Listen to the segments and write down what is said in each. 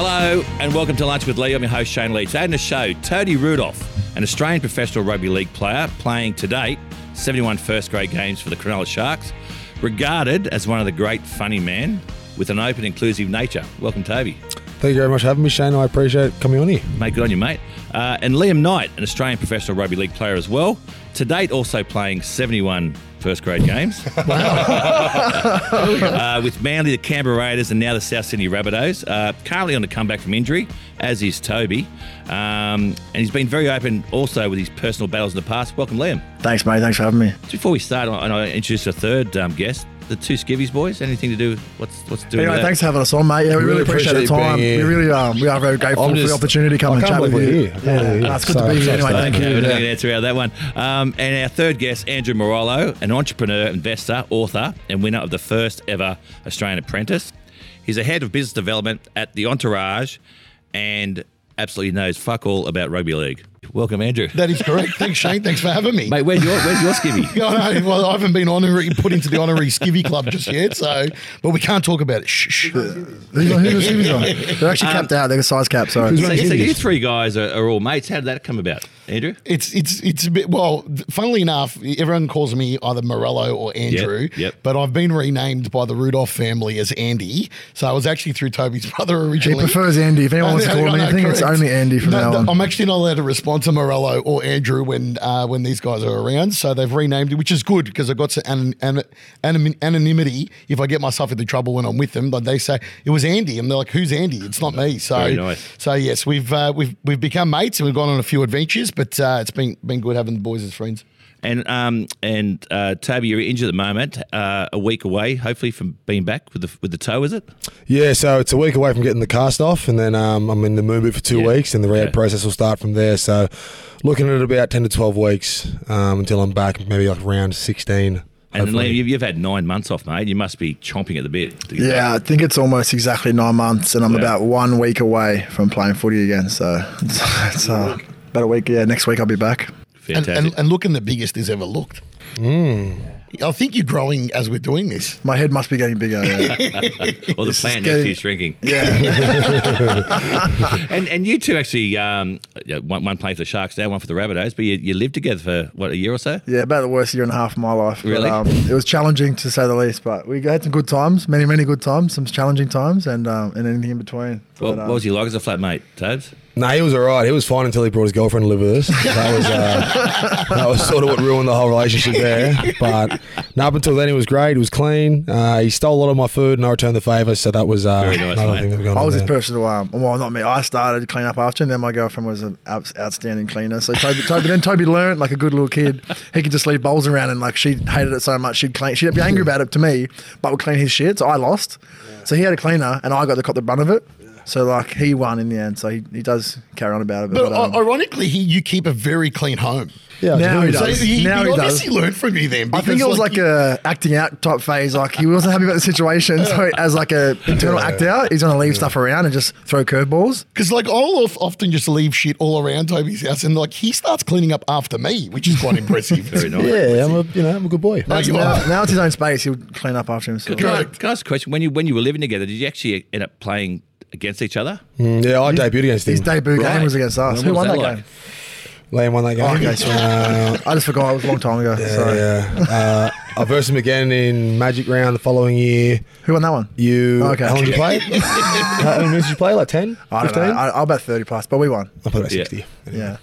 Hello and welcome to Lunch with Lee. I'm your host Shane Lee. Today on the show, Toby Rudolf, an Australian professional rugby league player playing to date 71 first grade games for the Cronulla Sharks, regarded as one of the great funny men with an open, inclusive nature. Welcome, Toby. Thank you very much for having me, Shane. I appreciate coming on here. Mate, good on you, mate. Uh, and Liam Knight, an Australian professional rugby league player as well. To date, also playing 71 first grade games. uh, with Manly, the Canberra Raiders, and now the South Sydney Rabbitohs. Uh, currently on the comeback from injury, as is Toby. Um, and he's been very open also with his personal battles in the past. Welcome, Liam. Thanks, mate. Thanks for having me. Just before we start, and I introduce a third um, guest, the two Skivvies boys. Anything to do with what's what's doing? Anyway, with thanks for having us on, mate. Yeah, we really, Really appreciate, appreciate the time. We really um, we are very grateful I'm for the opportunity to come I and chat with you. you're here. I can't believe you're Yeah, here. it's good to So- be so here anyway. Thank Okay, you. we're not Yeah. going to answer out of that one. Um, and our third guest, Andrew Morello, an entrepreneur, investor, author, and winner of the first ever Australian Apprentice. He's a head of business development at the Entourage and absolutely knows fuck all about rugby league. Welcome, Andrew. That is correct. Thanks, Shane. Thanks for having me. Mate, where's your, where's your skivvy? Yeah, I. Well, I haven't been honorary, put into the honorary skivvy club just yet, so but we can't talk about it. Shh. shh. Who's on? Who's on? Who's on? They're actually capped out. They're a size cap. Sorry. So, so you three guys are, are all mates. How did that come about, Andrew? It's it's it's a bit well. Funnily enough, everyone calls me either Morello or Andrew. yep. But I've been renamed by the Rudolf family as Andy. So I was actually through Toby's brother originally. He prefers Andy. If anyone wants to call know, me anything, it's only Andy from No, now on. I'm actually not allowed to respond to Morello or Andrew when uh, when these guys are around. So they've renamed it, which is good because I've got some an, an, anon- anonymity if I get myself into trouble when I'm with them. But they say it was Andy, and they're like, "Who's Andy?" It's not me. So nice. so yes, we've uh, we've we've become mates and we've gone on a few adventures. But uh, it's been been good having the boys as friends. And um and uh, Toby, you're injured at the moment. Uh, a week away, hopefully, from being back with the with the toe. Is it? Yeah, so it's a week away from getting the cast off, and then um, I'm in the moon boot for two Yeah. weeks, and the rehab Yeah. process will start from there. So, looking at about 10 to 12 weeks um, until I'm back, maybe like around 16. And. Liam, you've, you've had nine months off, mate. You must be chomping at the bit. to back. Yeah, I think it's almost exactly nine months, and I'm Yeah. about one week away from playing footy again. So it's, it's uh, about a week. Yeah, next week I'll be back. And, Fantastic. and, and looking the biggest he's ever looked. I think you're growing as we're doing this. My head must be getting bigger. Yeah. or the is plant next to getting- you shrinking. yeah. And and you two actually, um, one, one playing for the Sharks now, one for the Rabbitohs, but you, you lived together for what a year or so. Yeah, about the worst year and a half of my life. But, Really? um, it was challenging to say the least, but we had some good times, many, many good times, some challenging times, and um, and anything in between. What, But, um, what was he like as a flatmate, Tobes? No, he was all right. He was fine until he brought his girlfriend to live with us. That was uh, that was sort of what ruined the whole relationship there. But no, up until then, he was great. He was clean. Uh, he stole a lot of my food, and I returned the favour. So that was uh, Very nice, another mate. thing that was going I on was his personal, um, well, not me. I started to clean up after him. Then my girlfriend was an out- outstanding cleaner. So Toby, Toby, then Toby learned like a good little kid. He could just leave bowls around, and like she hated it so much, she'd clean. She'd be angry about it to me, but would clean his shit. So I lost. So he had a cleaner, and I got to cop the brunt of it. So like he won in the end. So he, he does carry on about it. But um, ironically, he, you keep a very clean home. Yeah, Now he doing does. So he, Now he he does. obviously learned from you then. I think it was like, you- a acting out type phase. Like he wasn't happy about the situation, so as like a internal act out, he's gonna leave stuff around and just throw curveballs. Because like I'll of- often just leave shit all around Toby's house, and like he starts cleaning up after me, which is quite impressive. Very nice. Yeah, I'm a you know I'm a good boy. No, now, now it's his own space. He'll clean up after himself. Can I, can I ask a question? When you when you were living together, did you actually end up playing against each other? Mm, yeah, I debuted against him. His debut Right. game was against us. Who won that, that like? game? Liam won that game. Oh, okay, so Uh, I just forgot. It was a long time ago. Sorry. Yeah. Uh, I versed him again in Magic Round the following year. Who won that one? You, Okay. how long did you play? how many minutes did you play? Like 10? I don't 15? know. I, I bet thirty plus, but we won. I played about Yeah. 60. Yeah.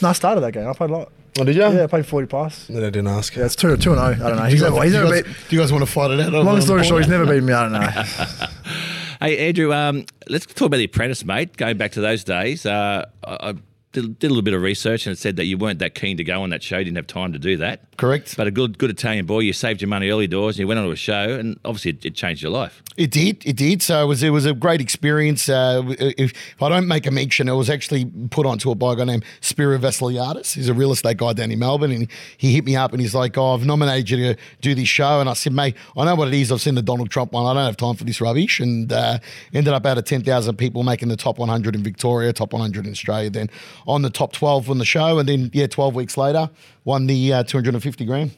No, I started that game. I played a lot. Oh, did you? Yeah, I played forty plus. No, I didn't ask. Yeah, it's two two and zero. I don't know. Do He's you, never, guys, he's do, you never guys, beat. do you guys want to fight it out? Long story short, he's never beaten me. I don't know. Hey Andrew, um, let's talk about the Apprentice, mate. Going back to those days, uh, I, did, did a little bit of research and it said that you weren't that keen to go on that show. You didn't have time to do that. Correct. But a good good Italian boy, you saved your money early doors and you went onto a show, and obviously it, it changed your life. It did. It did. So it was. It was a great experience. Uh, if, if I don't make a mention, it was actually put onto it by a guy named Spiro Vasiliadis. He's a real estate guy down in Melbourne, and he hit me up and he's like, "Oh, I've nominated you to do this show." And I said, "Mate, I know what it is. I've seen the Donald Trump one. I don't have time for this rubbish." And uh, ended up out of ten thousand people making the top 100 in Victoria, top 100 in Australia, then on the top 12 on the show, and then yeah, 12 weeks later, won the uh, 250 grand.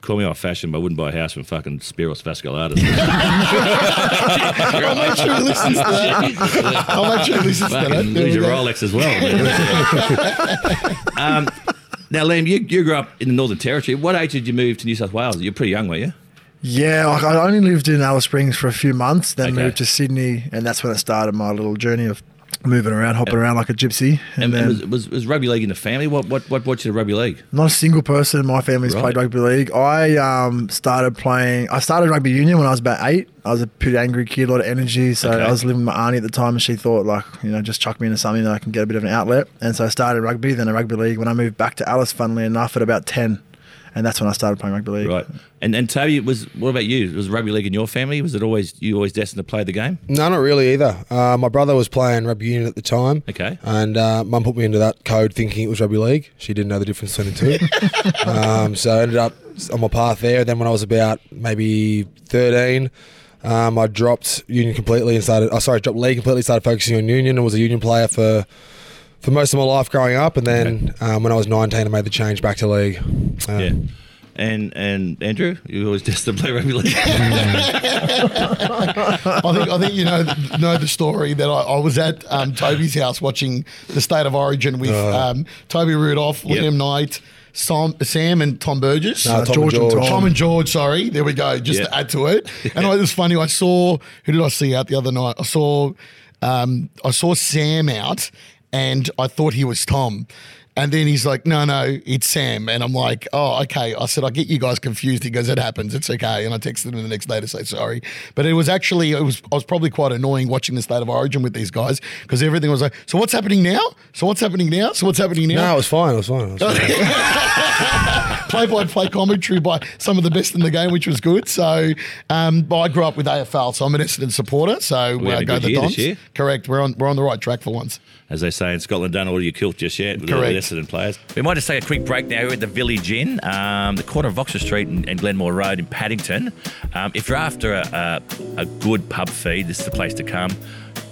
call me old fashioned, but I wouldn't buy a house from fucking Spiros Vasculatus. I'll make sure he listens to that. I'll make sure he listens to that. Fucking There we lose your. Rolex as well. um, now, Liam, you, you grew up in the Northern Territory. What age did you move to New South Wales? You're pretty young, were you? Yeah, like I only lived in Alice Springs for a few months, then Okay. moved to Sydney, and that's when I started my little journey of moving around, hopping around like a gypsy. And, And, then and was, was, was rugby league in the family? What what what brought you to rugby league? not a single person in my family's Right. played rugby league. I um, started playing. I started rugby union when I was about eight. I was a pretty angry kid, a lot of energy. So Okay. I was living with my auntie at the time, and she thought like, you know, just chuck me into something that I can get a bit of an outlet. And so I started rugby, then a rugby league. When I moved back to Alice, funnily enough, at about ten, and that's when I started playing rugby league. Right. And and Toby, was what about you? Was rugby league in your family? Was it always you always destined to play the game? No, not really either. Uh, my brother was playing rugby union at the time. Okay. And uh, mum put me into that code thinking it was rugby league. She didn't know the difference between the two. um, so I ended up on my path there. Then when I was about maybe 13, um, I dropped union completely and started, oh, sorry, dropped league completely, started focusing on union and was a union player for for most of my life growing up. And then um, when I was 19, I made the change back to league. Um, Yeah. And and Andrew, you always destined to play rugby league. I think I think you know know the story that I, I was at um, Toby's house watching the State of Origin with um, Toby Rudolf, Yep. Liam Knight, Sam, Sam and Tom Burgess. No, Tom and George and George. Tom. Tom and George, sorry. There we go. Just Yeah. to add to it. And it was funny. I saw who did I see out the other night? I saw um, I saw Sam out, and I thought he was Tom. And then he's like, no, no, it's Sam. And I'm like, oh, okay. I said, I get you guys confused. He goes, it happens. It's okay. And I texted him the next day to say sorry. But it was actually, it was, I was probably quite annoying watching the state of origin with these guys because everything was like, so what's happening now? So what's happening now? So what's happening now? No, it was fine. It was fine. It was fine. play by play commentary by some of the best in the game, which was good. So, um, but I grew up with AFL, so I'm an Essendon supporter. So We uh, go the Dons. Correct. We're on we're on the right track for once. As they say in Scotland, don't order your kilt just yet. With all the Correct. Essendon players. We might just take a quick break now. We're at the Village Inn, um, the corner of Oxford Street and, and Glenmore Road in Paddington. Um, if you're after a, a, a good pub feed, this is the place to come.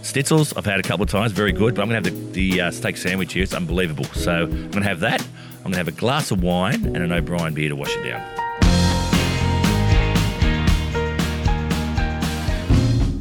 Stitzel's, I've had a couple of times, very good, but I'm going to have the, the uh, steak sandwich here. It's unbelievable. So I'm going to have that. I'm going to have a glass of wine and an O'Brien beer to wash it down.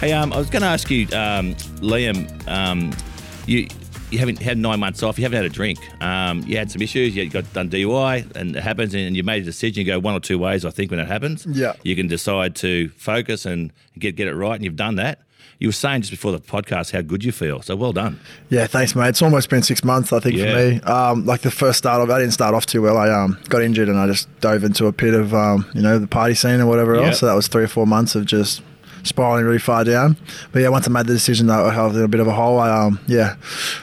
Hey, um, I was going to ask you, um, Liam, um, you you haven't had nine months off. You haven't had a drink. Um, you had some issues. You got done DUI, and it happens, and you made a decision. You go one or two ways. I think when it happens, Yeah. you can decide to focus and get get it right, and you've done that. You were saying just before the podcast how good you feel. So well done. Yeah, thanks, mate. It's almost been six months, I think, Yeah. for me. Um, like the first start of, I didn't start off too well. I um, got injured and I just dove into a pit of, um, you know, the party scene or whatever Yep. else. So that was three or four months of just spiraling really far down. But yeah, once I made the decision that I have a bit of a hole, I um, yeah,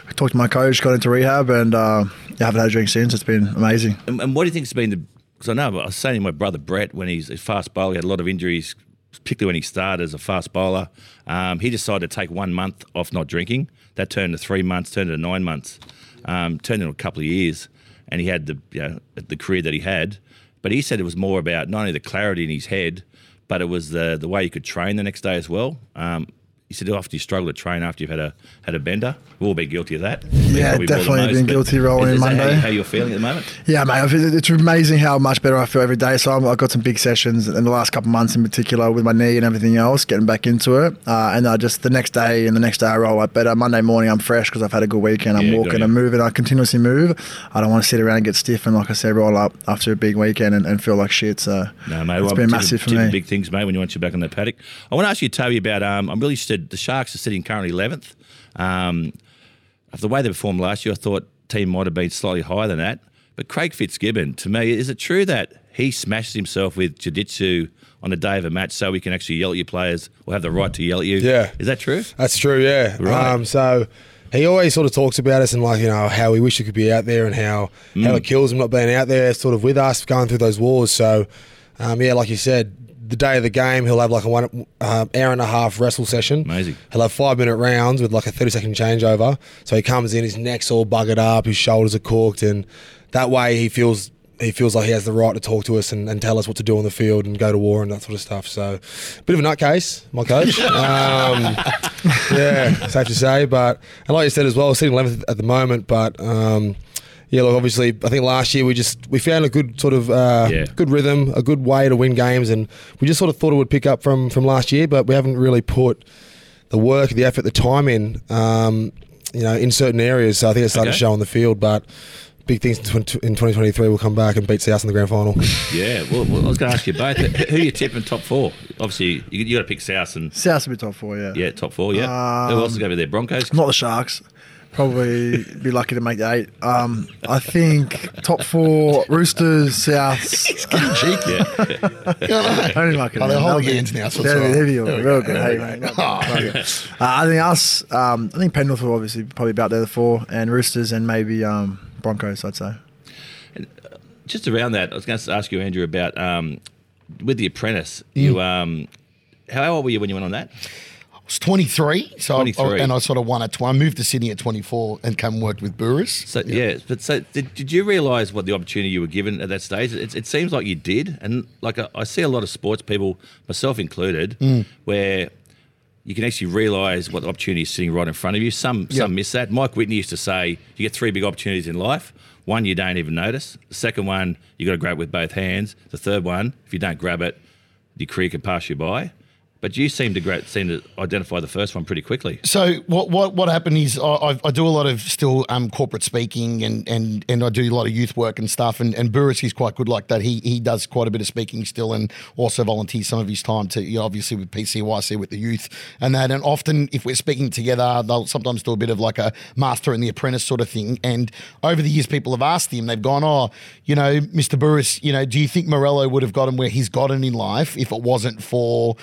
I talked to my coach, got into rehab, and uh, I haven't had a drink since. It's been amazing. And, and what do you think's been the? Because I know I was saying to my brother Brett when he's a fast bowler, he had a lot of injuries, particularly when he started as a fast bowler. Um, he decided to take one month off not drinking. That turned to three months, turned to nine months, um, turned into a couple of years, and he had the you know, the career that he had. But he said it was more about not only the clarity in his head, but it was the the way you could train the next day as well. Um, he said often you struggle to train after you've had a had a bender. We've all been guilty of that. Yeah, Probably more than definitely most, been guilty rolling is, is in that how, Monday. you- how you're feeling at the moment? Yeah, mate. It's amazing how much better I feel every day. So I'm, I've got some big sessions in the last couple of months, in particular, with my knee and everything else, getting back into it. Uh, and I just the next day and the next day I roll up better. Monday morning I'm fresh because I've had a good weekend. I'm Yeah, walking I'm moving. I continuously move. I don't want to sit around and get stiff and, like I said, roll up after a big weekend and, and feel like shit. So No, mate. it's well, been massive for me. Big things, mate. When you want you back on the paddock, I want to ask you, Toby, about. Um, I'm really. The Sharks are sitting currently 11th. Um, of the way they performed last year, I thought team might have been slightly higher than that. But Craig Fitzgibbon, to me, is it true that he smashes himself with jiu-jitsu on the day of a match so he can actually yell at your players or have the right to yell at you? Yeah. Is that true? That's true, yeah. Right. Um, so he always sort of talks about us and like you know how we wish he could be out there and how how it kills him not being out there, sort of with us going through those wars. So um, yeah, like you said, the day of the game he'll have like a one um, hour and a half wrestle session. Amazing. He'll have five minute rounds with like a thirty second changeover. So he comes in, his neck's all buggered up, his shoulders are cooked, and that way he feels. He feels like he has the right to talk to us and, and tell us what to do on the field and go to war and that sort of stuff. So, bit of a nutcase, my coach. um, yeah, safe to say. But and like you said as well, sitting eleventh at the moment. But um, yeah, look, obviously, I think last year we just we found a good sort of uh, Yeah. good rhythm, a good way to win games, and we just sort of thought it would pick up from from last year, but we haven't really put the work, the effort, the time in, um, you know, in certain areas. So I think it's starting Okay. to show on the field, but. Big things in 20 in 2023 will come back and beat South in the grand final. Yeah, well, well, I was going to ask you both. Who are you tipping top four? Obviously, you, you got to pick South and South's a be top four, yeah. yeah, top four. Yeah. Who else is going to be there? Broncos. Not the Sharks. Probably be lucky to make the eight. Um, I think top four Roosters, Souths. Yeah. Only lucky. Oh, they're holding hands now, so They're all right. heavy, There real go, good. Hey, mate. go. Uh, I think us. Um, I think Penrith will obviously probably about there the four, and Roosters, and maybe um, Broncos. I'd say. Just around that, I was going to ask you, Andrew, about um, with the Apprentice. Mm. You, um, how old were you when you went on that? I was 23, so I- 23. and I sort of won at. I moved to Sydney at 24 and came and worked with Bouris. So yeah, but so did, did you realise what the opportunity you were given at that stage? It, it seems like you did, and like I, I see a lot of sports people, myself included, Mm. where you can actually realise what the opportunity is sitting right in front of you. Some some miss that. Mike Whitney used to say you get three big opportunities in life. One you don't even notice. The second one you got to grab it with both hands. The third one, if you don't grab it, your career can pass you by. But you seem to gra- seem to identify the first one pretty quickly. So what what what happened is I, I, do a lot of still um, corporate speaking and, and and I do a lot of youth work and stuff. And and Bouris is quite good like that. He he does quite a bit of speaking still and also volunteers some of his time to you know, obviously with PCYC with the youth and that. And often if we're speaking together, they'll sometimes do a bit of like a master and the apprentice sort of thing. And over the years, people have asked him. They've gone, oh, you know, Mr. Bouris, you know, do you think Morello would have gotten where he's gotten in life if it wasn't for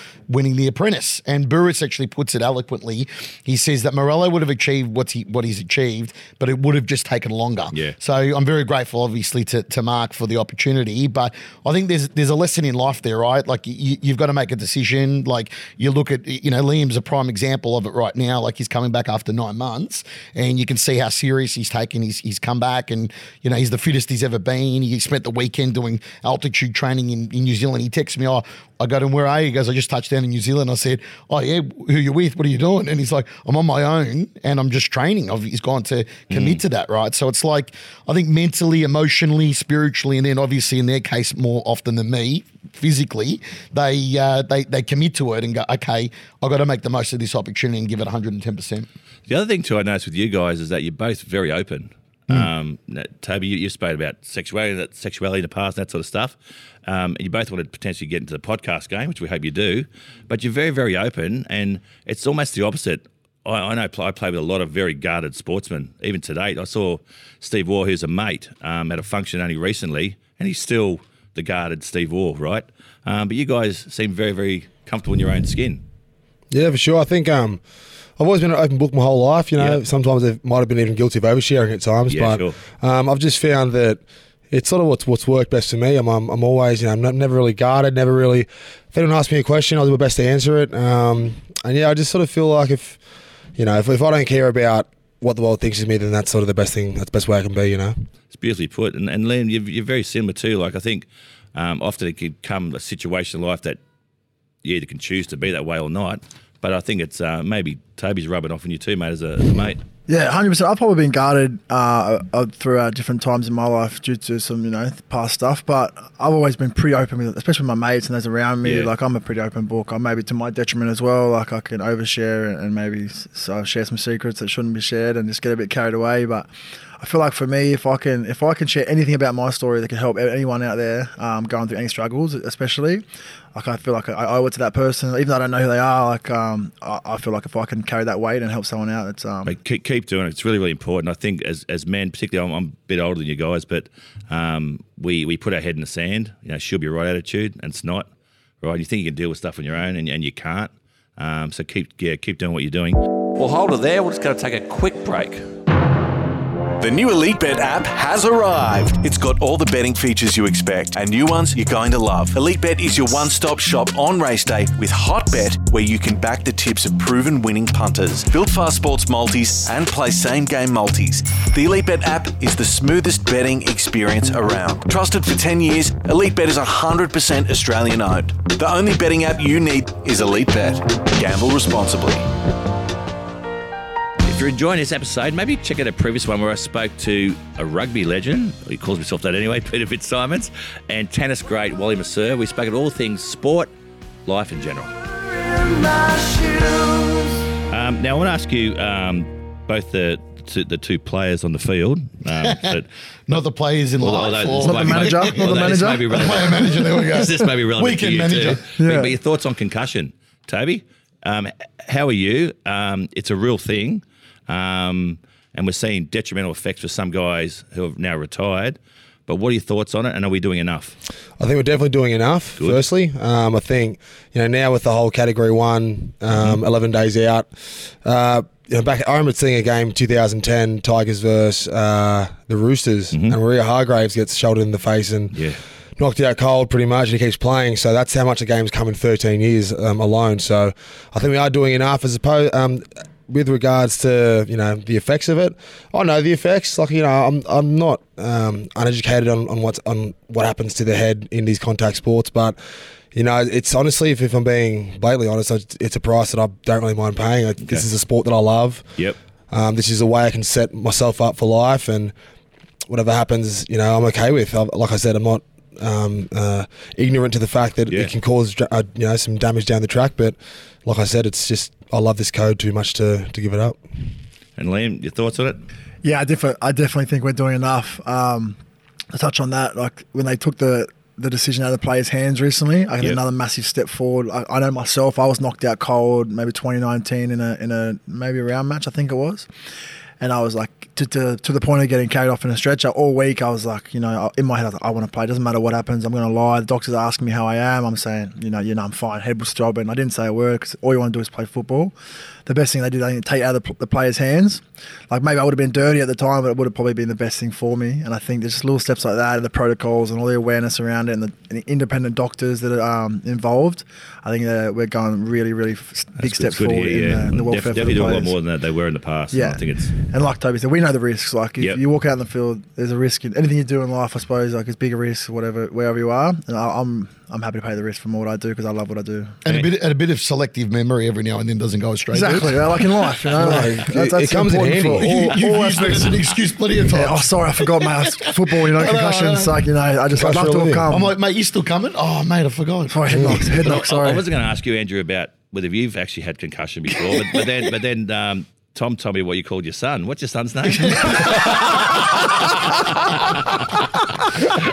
winning the apprentice? And Bouris actually puts it eloquently. He says that Morello would have achieved what he what he's achieved, but it would have just taken longer. Yeah. So I'm very grateful, obviously, to, to Mark for the opportunity. But I think there's there's a lesson in life there, right? Like you, you've got to make a decision. Like you look at, you know, Liam's a prime example of it right now. Like he's coming back after nine months, and you can see how serious he's taken. He's he's come back, and you know he's the fittest he's ever been. He spent the weekend doing altitude training in, in New Zealand. He texts me, oh. I go to him, where are you? He goes, I just touched down in New Zealand. I said, Oh, yeah, who you with? What are you doing? And he's like, I'm on my own and I'm just training. I've, he's gone to commit to that, right? So it's like, I think mentally, emotionally, spiritually, and then obviously in their case, more often than me, physically, they uh, they they commit to it and go, Okay, I've got to make the most of this opportunity and give it 110%. The other thing too I noticed with you guys is that you're both very open. Um, Toby, you, you spoke about sexuality, that sexuality in the past, that sort of stuff. Um, and you both want to potentially get into the podcast game, which we hope you do. But you're very, very open, and it's almost the opposite. I, I know I play with a lot of very guarded sportsmen. Even to date, I saw Steve Waugh, who's a mate, um, at a function only recently, and he's still the guarded Steve Waugh, right? Um, but you guys seem very, very comfortable in your own skin. Yeah, for sure. I think um, I've always been an open book my whole life. You know, Yeah. sometimes I might have been even guilty of oversharing at times, Yeah, but sure. um, I've just found that it's sort of what's what's worked best for me. I'm I'm, I'm always you know I'm never really guarded, never really. If anyone asks me a question, I'll do my best to answer it. Um, and yeah, I just sort of feel like if you know if, if I don't care about what the world thinks of me, then that's sort of the best thing. That's the best way I can be. You know. It's beautifully put. And, and Liam, you're, you're very similar too. Like, I think um, often it can come a situation in life that you either can choose to be that way or not. But I think it's uh, maybe Toby's rubbing off on you too, mate, as a, as a mate. Yeah, hundred percent. I've probably been guarded uh, uh, throughout different times in my life due to some, you know, past stuff. But I've always been pretty open with, especially with my mates and those around me. Yeah. Like I'm a pretty open book. I maybe to my detriment as well. Like I can overshare and, and maybe so share some secrets that shouldn't be shared and just get a bit carried away. But I feel like for me, if I can, if I can share anything about my story that can help anyone out there um, going through any struggles, especially, like I feel like I owe it to that person, even though I don't know who they are. Like um, I, I feel like if I can carry that weight and help someone out, it's um, But keep, keep doing it. It's really, really important. I think as, as men, particularly, I'm, I'm a bit older than you guys, but um, we, we put our head in the sand. You know, she'll be right attitude, and it's not. Right? You think you can deal with stuff on your own, and, and you can't. Um, so keep yeah, keep doing what you're doing. Well, hold it there. We're just going to take a quick break. The new Elite Bet app has arrived. It's got all the betting features you expect and new ones you're going to love. Elite Bet is your one stop shop on race day with Hot Bet, where you can back the tips of proven winning punters, build fast sports multis, and play same game multis. The Elite Bet app is the smoothest betting experience around. Trusted for 10 years, Elite Bet is 100% Australian owned. The only betting app you need is Elite Bet. Gamble responsibly. You're enjoying this episode, maybe check out a previous one where I spoke to a rugby legend, he calls himself that anyway, Peter Fitzsimons, and tennis great Wally Masur. We spoke at all things sport, life in general. Um, now, I want to ask you um, both the two, the two players on the field. Um, that, Not the players in life. although Not the manager, not the manager. may be relevant- Player manager, there we go. this may be relevant to Weekend you manager. too. But, Yeah. but your thoughts on concussion, Toby? Um, how are you? Um, it's a real thing, um, and we're seeing detrimental effects for some guys who have now retired. But what are your thoughts on it? And are we doing enough? I think we're definitely doing enough. Good. Firstly, um, I think you know now with the whole Category One, um, eleven days out. Uh, you know, back I remember seeing a game 2010 Tigers versus uh, the Roosters, and Maria Hargraves gets shouldered in the face and Yeah. knocked out cold pretty much, and he keeps playing. So that's how much the game's come in 13 years um, alone. So I think we are doing enough as opposed. With regards to you know the effects of it, I know the effects. Like you know, I'm I'm not um, uneducated on, on what's on what happens to the head in these contact sports, but you know, it's honestly, if, if I'm being blatantly honest, it's a price that I don't really mind paying. Like, This is a sport that I love. Yep. Um, this is a way I can set myself up for life, and whatever happens, you know, I'm okay with. I, like I said, I'm not um, uh, ignorant to the fact that Yeah. it can cause uh, you know some damage down the track. But like I said, it's just I love this code too much to to give it up. And Liam, your thoughts on it? Yeah, I definitely, I definitely think we're doing enough. Um, to touch on that, like when they took the the decision out of the players' hands recently, I think Yep. another massive step forward. I, I know myself, I was knocked out cold, maybe 2019 in a in a maybe a round match, I think it was, and I was like to, to to the point of getting carried off in a stretcher all week. I was like, you know, in my head, I, like, I want to play. It doesn't matter what happens. I'm going to lie. The doctors are asking me how I am. I'm saying, you know, you know, I'm fine. Head was throbbing. I didn't say a word because all you want to do is play football. The best thing they did, they take out of the, the players' hands. Like maybe I would have been dirty at the time, but it would have probably been the best thing for me. And I think there's just little steps like that, and the protocols and all the awareness around it, and the, and the independent doctors that are um, involved. I think that we're going really, really f- big step good to forward in, yeah. the, in the welfare Def- for the definitely doing a lot players. more than that they were in the past. Yeah, I think it's and like Toby said, we know the risks. Like if Yep. you walk out in the field, there's a risk in anything you do in life. I suppose like it's bigger risk, whatever, wherever you are. And I, I'm I'm happy to pay the risk from what I do because I love what I do. And a bit, and a bit of selective memory every now and then doesn't go straight. Exactly, like in life, you know. Like, it- it comes in handy. for You, all- you've used it aspects. as an excuse plenty of times. Yeah, oh, sorry, I forgot, mate. Football, you know, know, I concussions. know. Like, you know, I just I'd Gosh, love to have come. I'm like, mate, you still coming? Oh, mate, I forgot. sorry, head knocks, head knocks. I- I, wasn't going to ask you, Andrew, about whether you've actually had concussion before, but, but then, but then um, Tom told me what you called your son. What's your son's name?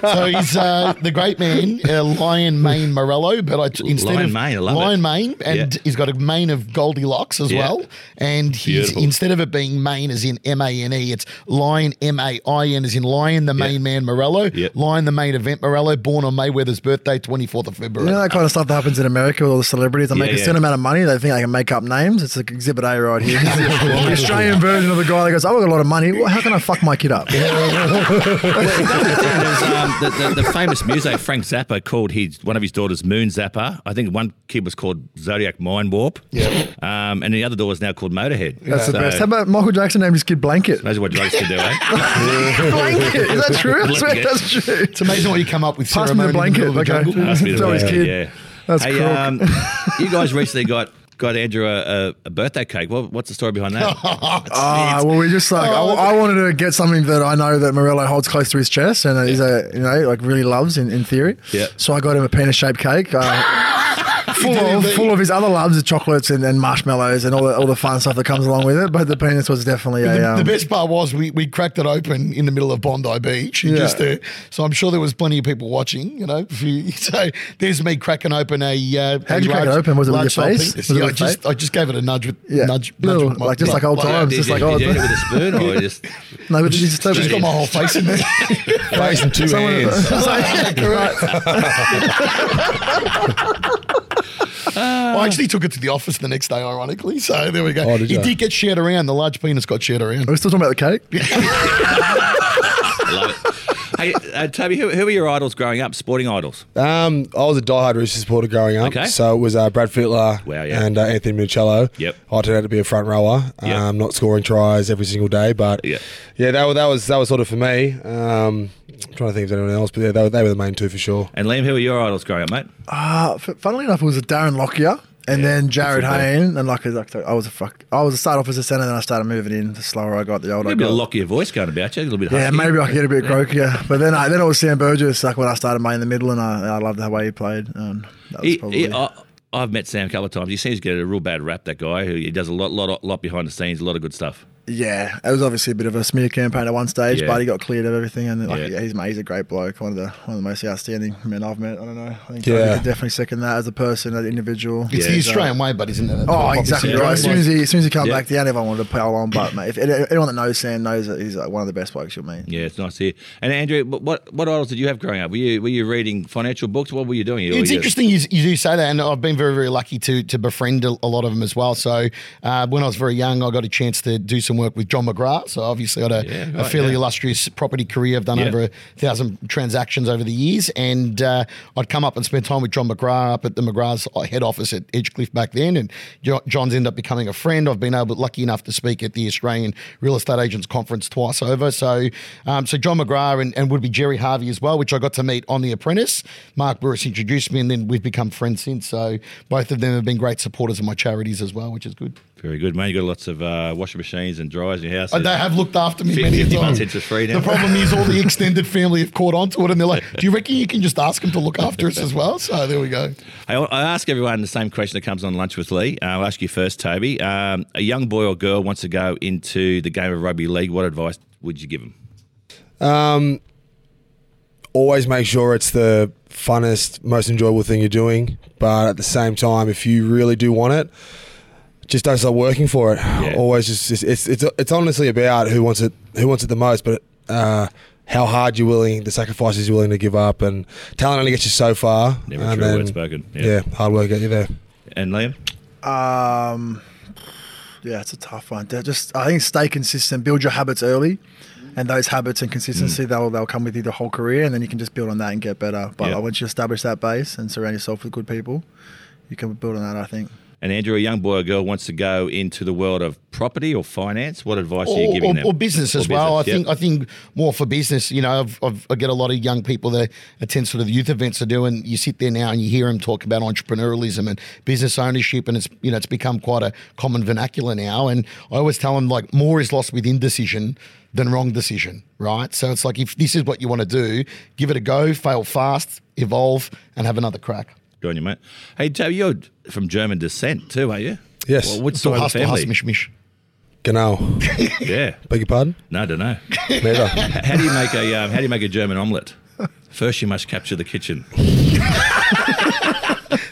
So he's uh, the great man, uh, Lion Mane Morello, but I, instead Lion of Mane, I love Lion it. Mane, and Yeah. he's got a mane of Goldilocks as Yeah. well. And he's Beautiful. instead of it being Mane as in M A N E, it's Lion M A I N as in Lion the Main Man Morello, Yeah. Lion the Main Event Morello, born on Mayweather's birthday, twenty fourth of February. You know that kind of stuff that happens in America with all the celebrities. They Yeah, make a certain amount of money. They think they can make up names. It's like Exhibit A right here. the Australian version of the guy that goes, "I've got a lot of money. Well, how can I fuck my kid up?" There's, um, the, the, the famous muse Frank Zappa called his one of his daughters Moon Zappa. I think one kid was called Zodiac Mind Warp. Yeah. Um, and the other daughter is now called Motorhead. That's the So, best. How about Michael Jackson named his kid Blanket? Imagine what drugs can do, eh? blanket. Is that true? I swear Blanket. that's true. It's amazing what you come up with. Pass me the blanket. middle of Okay. jungle. Must be the Tell his way, kid. Yeah. That's hey, um, you guys recently got got Andrew a, a, a birthday cake. What, what's the story behind that? Ah, well, we just like Oh, I, I wanted to get something that I know that Morello holds close to his chest, and he's a you know like really loves in, in theory. Yeah. So I got him a penis shaped cake. Uh, full of full of his other loves of chocolates and, and marshmallows and all the all the fun stuff that comes along with it. But the penis was definitely a The, um, the best part was we, we cracked it open in the middle of Bondi Beach. Yeah. Just there. So I'm sure there was plenty of people watching, you know. If you, so there's me cracking open a. Uh, How'd a you crack it open? Was it with your face? penis. Was it Yeah, I with just? I just gave it a nudge with Yeah. nudge, Little, nudge with my, like- just like old Well, times, did just you, like, did oh, you hit it with a spoon or just no, but just, just got my whole face in there. Face and two hands. Someone- I actually took it to the office the next day, ironically. So there we go. Oh, did it ya? did get shared around. The large penis got shared around. Are we still talking about the cake? I Love it. Hey, uh, Toby, who, who were your idols growing up? Sporting idols? Um, I was a diehard Roosters supporter growing up. Okay. So it was uh, Brad Fittler Wow, yeah. and uh, Anthony Minichiello. Yep. I turned out to be a front rower, Yep. um, not scoring tries every single day, but Yeah. yeah, that, was- that was that was sort of for me. Um, I'm trying to think of anyone else, but yeah, they were, they were the main two for sure. And Liam, who were your idols growing up, mate? Uh, funnily enough, it was a Darren Lockyer. And Yeah, then Jarryd good. Hayne, and like, like I was a fuck. I was a start off as a centre, then I started moving in. The slower I got, the older A I bit of got. lock your voice going about you, a little bit Yeah, husky. maybe I could get a bit croakier. But then, I, then it was Sam Burgess, like when I started playing in the middle, and I, I loved the way he played. And that was He, probably. he, I, I've met Sam a couple of times. He seems to get a real bad rap, that guy. Who He does a lot, lot, lot behind the scenes, a lot of good stuff. Yeah, it was obviously a bit of a smear campaign at one stage, Yeah. but he got cleared of everything. And like, Yeah. yeah. he's, he's a great bloke, one of the one of the most outstanding men I've met. I don't know. I think Yeah. I could definitely second that as a person, as an individual. It's the Yeah. Australian way, but isn't it? Oh, exactly right. As soon as he, as soon as he comes Yeah. back, the only one wanted to pile on. But mate, if anyone that knows Sam knows that he's like one of the best blokes you'll meet. Yeah, it's nice to hear. And Andrew, what what, what idols did you have growing up? Were you were you reading financial books? What were you doing? It's you- interesting you, you do say that, and I've been very, very lucky to to befriend a, a lot of them as well. So uh, when I was very young, I got a chance to do some work with John McGrath. So obviously, I had a, Yeah, a fairly yeah. illustrious property career. I've done over a thousand transactions over the years, and uh, I'd come up and spend time with John McGrath up at the McGrath's head office at Edgecliff back then, and John's ended up becoming a friend. I've been able, lucky enough, to speak at the Australian Real Estate Agents Conference twice over. So, um, so John McGrath and, and would be Gerry Harvey as well, which I got to meet on The Apprentice. Mark Bouris introduced me, and then we've become friends since. So both of them have been great supporters of my charities as well, which is good. Very good, man. You got lots of uh, washing machines and dryers in your house. And they have looked after me 50 many a 50 months interest free now. The problem is all the extended family have caught on to it, and they're like, "Do you reckon you can just ask them to look after us as well?" So there we go. I, I ask everyone the same question that comes on lunch with Lee. Uh, I'll ask you first, Toby. Um, a young boy or girl wants to go into the game of rugby league. What advice would you give them? Um, always make sure it's the funnest, most enjoyable thing you're doing. But at the same time, if you really do want it, just don't stop working for it. Always just, it's, it's it's it's honestly about who wants it who wants it the most, but uh, how hard you're willing, the sacrifices you're willing to give up, and talent only gets you so far. Never and true then- word spoken. Yeah. Yeah. hard work get you there. And Liam? Um, yeah, it's a tough one. They're just I think stay consistent, build your habits early, and those habits and Mm. consistency they'll they'll come with you the whole career, and then you can just build on that and get better. But Yeah. once you establish that base and surround yourself with good people, you can build on that. I think. And Andrew, a young boy or girl wants to go into the world of property or finance. What advice are you giving or, them? or business as Or well. I business, think yep. I think more for business. You know, I've, I've, I get a lot of young people that attend sort of youth events I do, and you sit there now and you hear them talk about entrepreneurialism and business ownership, and it's you know it's become quite a common vernacular now. And I always tell them like more is lost with indecision than wrong decision, right? So it's like if this is what you want to do, give it a go, fail fast, evolve, and have another crack. Good on you, mate. Hey, Joe, you're from German descent too, are you? Yes. Well, which So side of huss the to huss, family? mish mish. Genau. Yeah. Beg your pardon? No, I don't know. Neither. How do you make a um, How do you make a German omelette? First, you must capture the kitchen.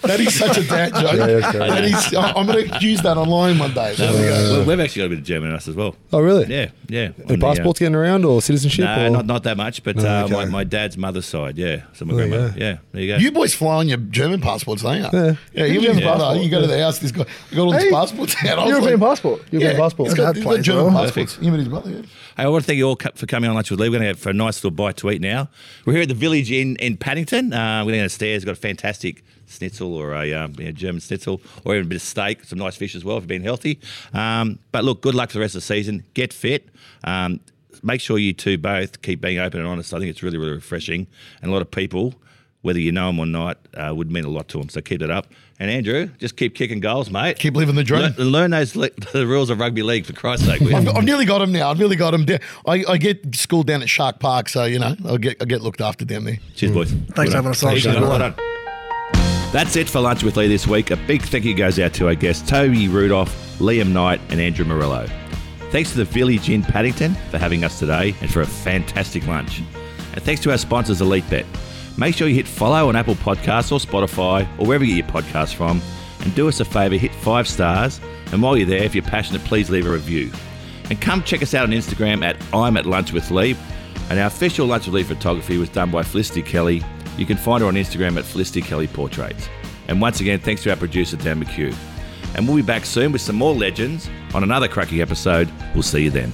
That is such a dad joke. Yeah, that's great. that is, I- I'm going to use that online one day. There we go. Well, we've actually got a bit of German in us as well. Oh, really? Yeah, yeah. Any On the, uh, passports getting around or citizenship? No, or? not not that much, but No, uh, okay. my, my dad's mother's side, yeah. So my There you grandmother, yeah. There you go. You boys fly on your German passports, don't you? Yeah. Yeah, you and German his brother, passport, you go to the house, this guy, you got all these Hey, passports out. I was European like, passport. European passport. He's got, he's got German passports. Him and his brother, yeah. Hey, I want to thank you all for coming on lunch with Lee. We're going to go for a nice little bite to eat now. We're here at the Village Inn, in Paddington. Uh, we're going downstairs. We've got a fantastic schnitzel or a um, you know, German schnitzel or even a bit of steak, some nice fish as well if you've been healthy. Um, but look, good luck for the rest of the season. Get fit. Um, make sure you two both keep being open and honest. I think it's really, really refreshing. And a lot of people, whether you know them or not, uh, would mean a lot to them. So keep it up. And Andrew, just keep kicking goals, mate. Keep living the dream. Learn, learn those le- the rules of rugby league for Christ's sake. I've, I've nearly got him now. I've nearly got him. Down. I, I get schooled down at Shark Park, so you know I'll get I get looked after down there. Cheers, boys. Thanks for having us on. Well. Well done. That's it for Lunch with Lee this week. A big thank you goes out to our guests Toby Rudolf, Liam Knight, and Andrew Morello. Thanks to the Village Inn Paddington for having us today and for a fantastic lunch. And thanks to our sponsors, Elite Bet. Make sure you hit follow on Apple Podcasts or Spotify or wherever you get your podcasts from. And do us a favour, hit five stars. And while you're there, if you're passionate, please leave a review. And come check us out on Instagram at I'm at Lunch with Lee. And our official Lunch with Lee photography was done by Felicity Kelly. You can find her on Instagram at Felicity Kelly Portraits. And once again, thanks to our producer, Dan McHugh. And we'll be back soon with some more legends on another cracking episode. We'll see you then.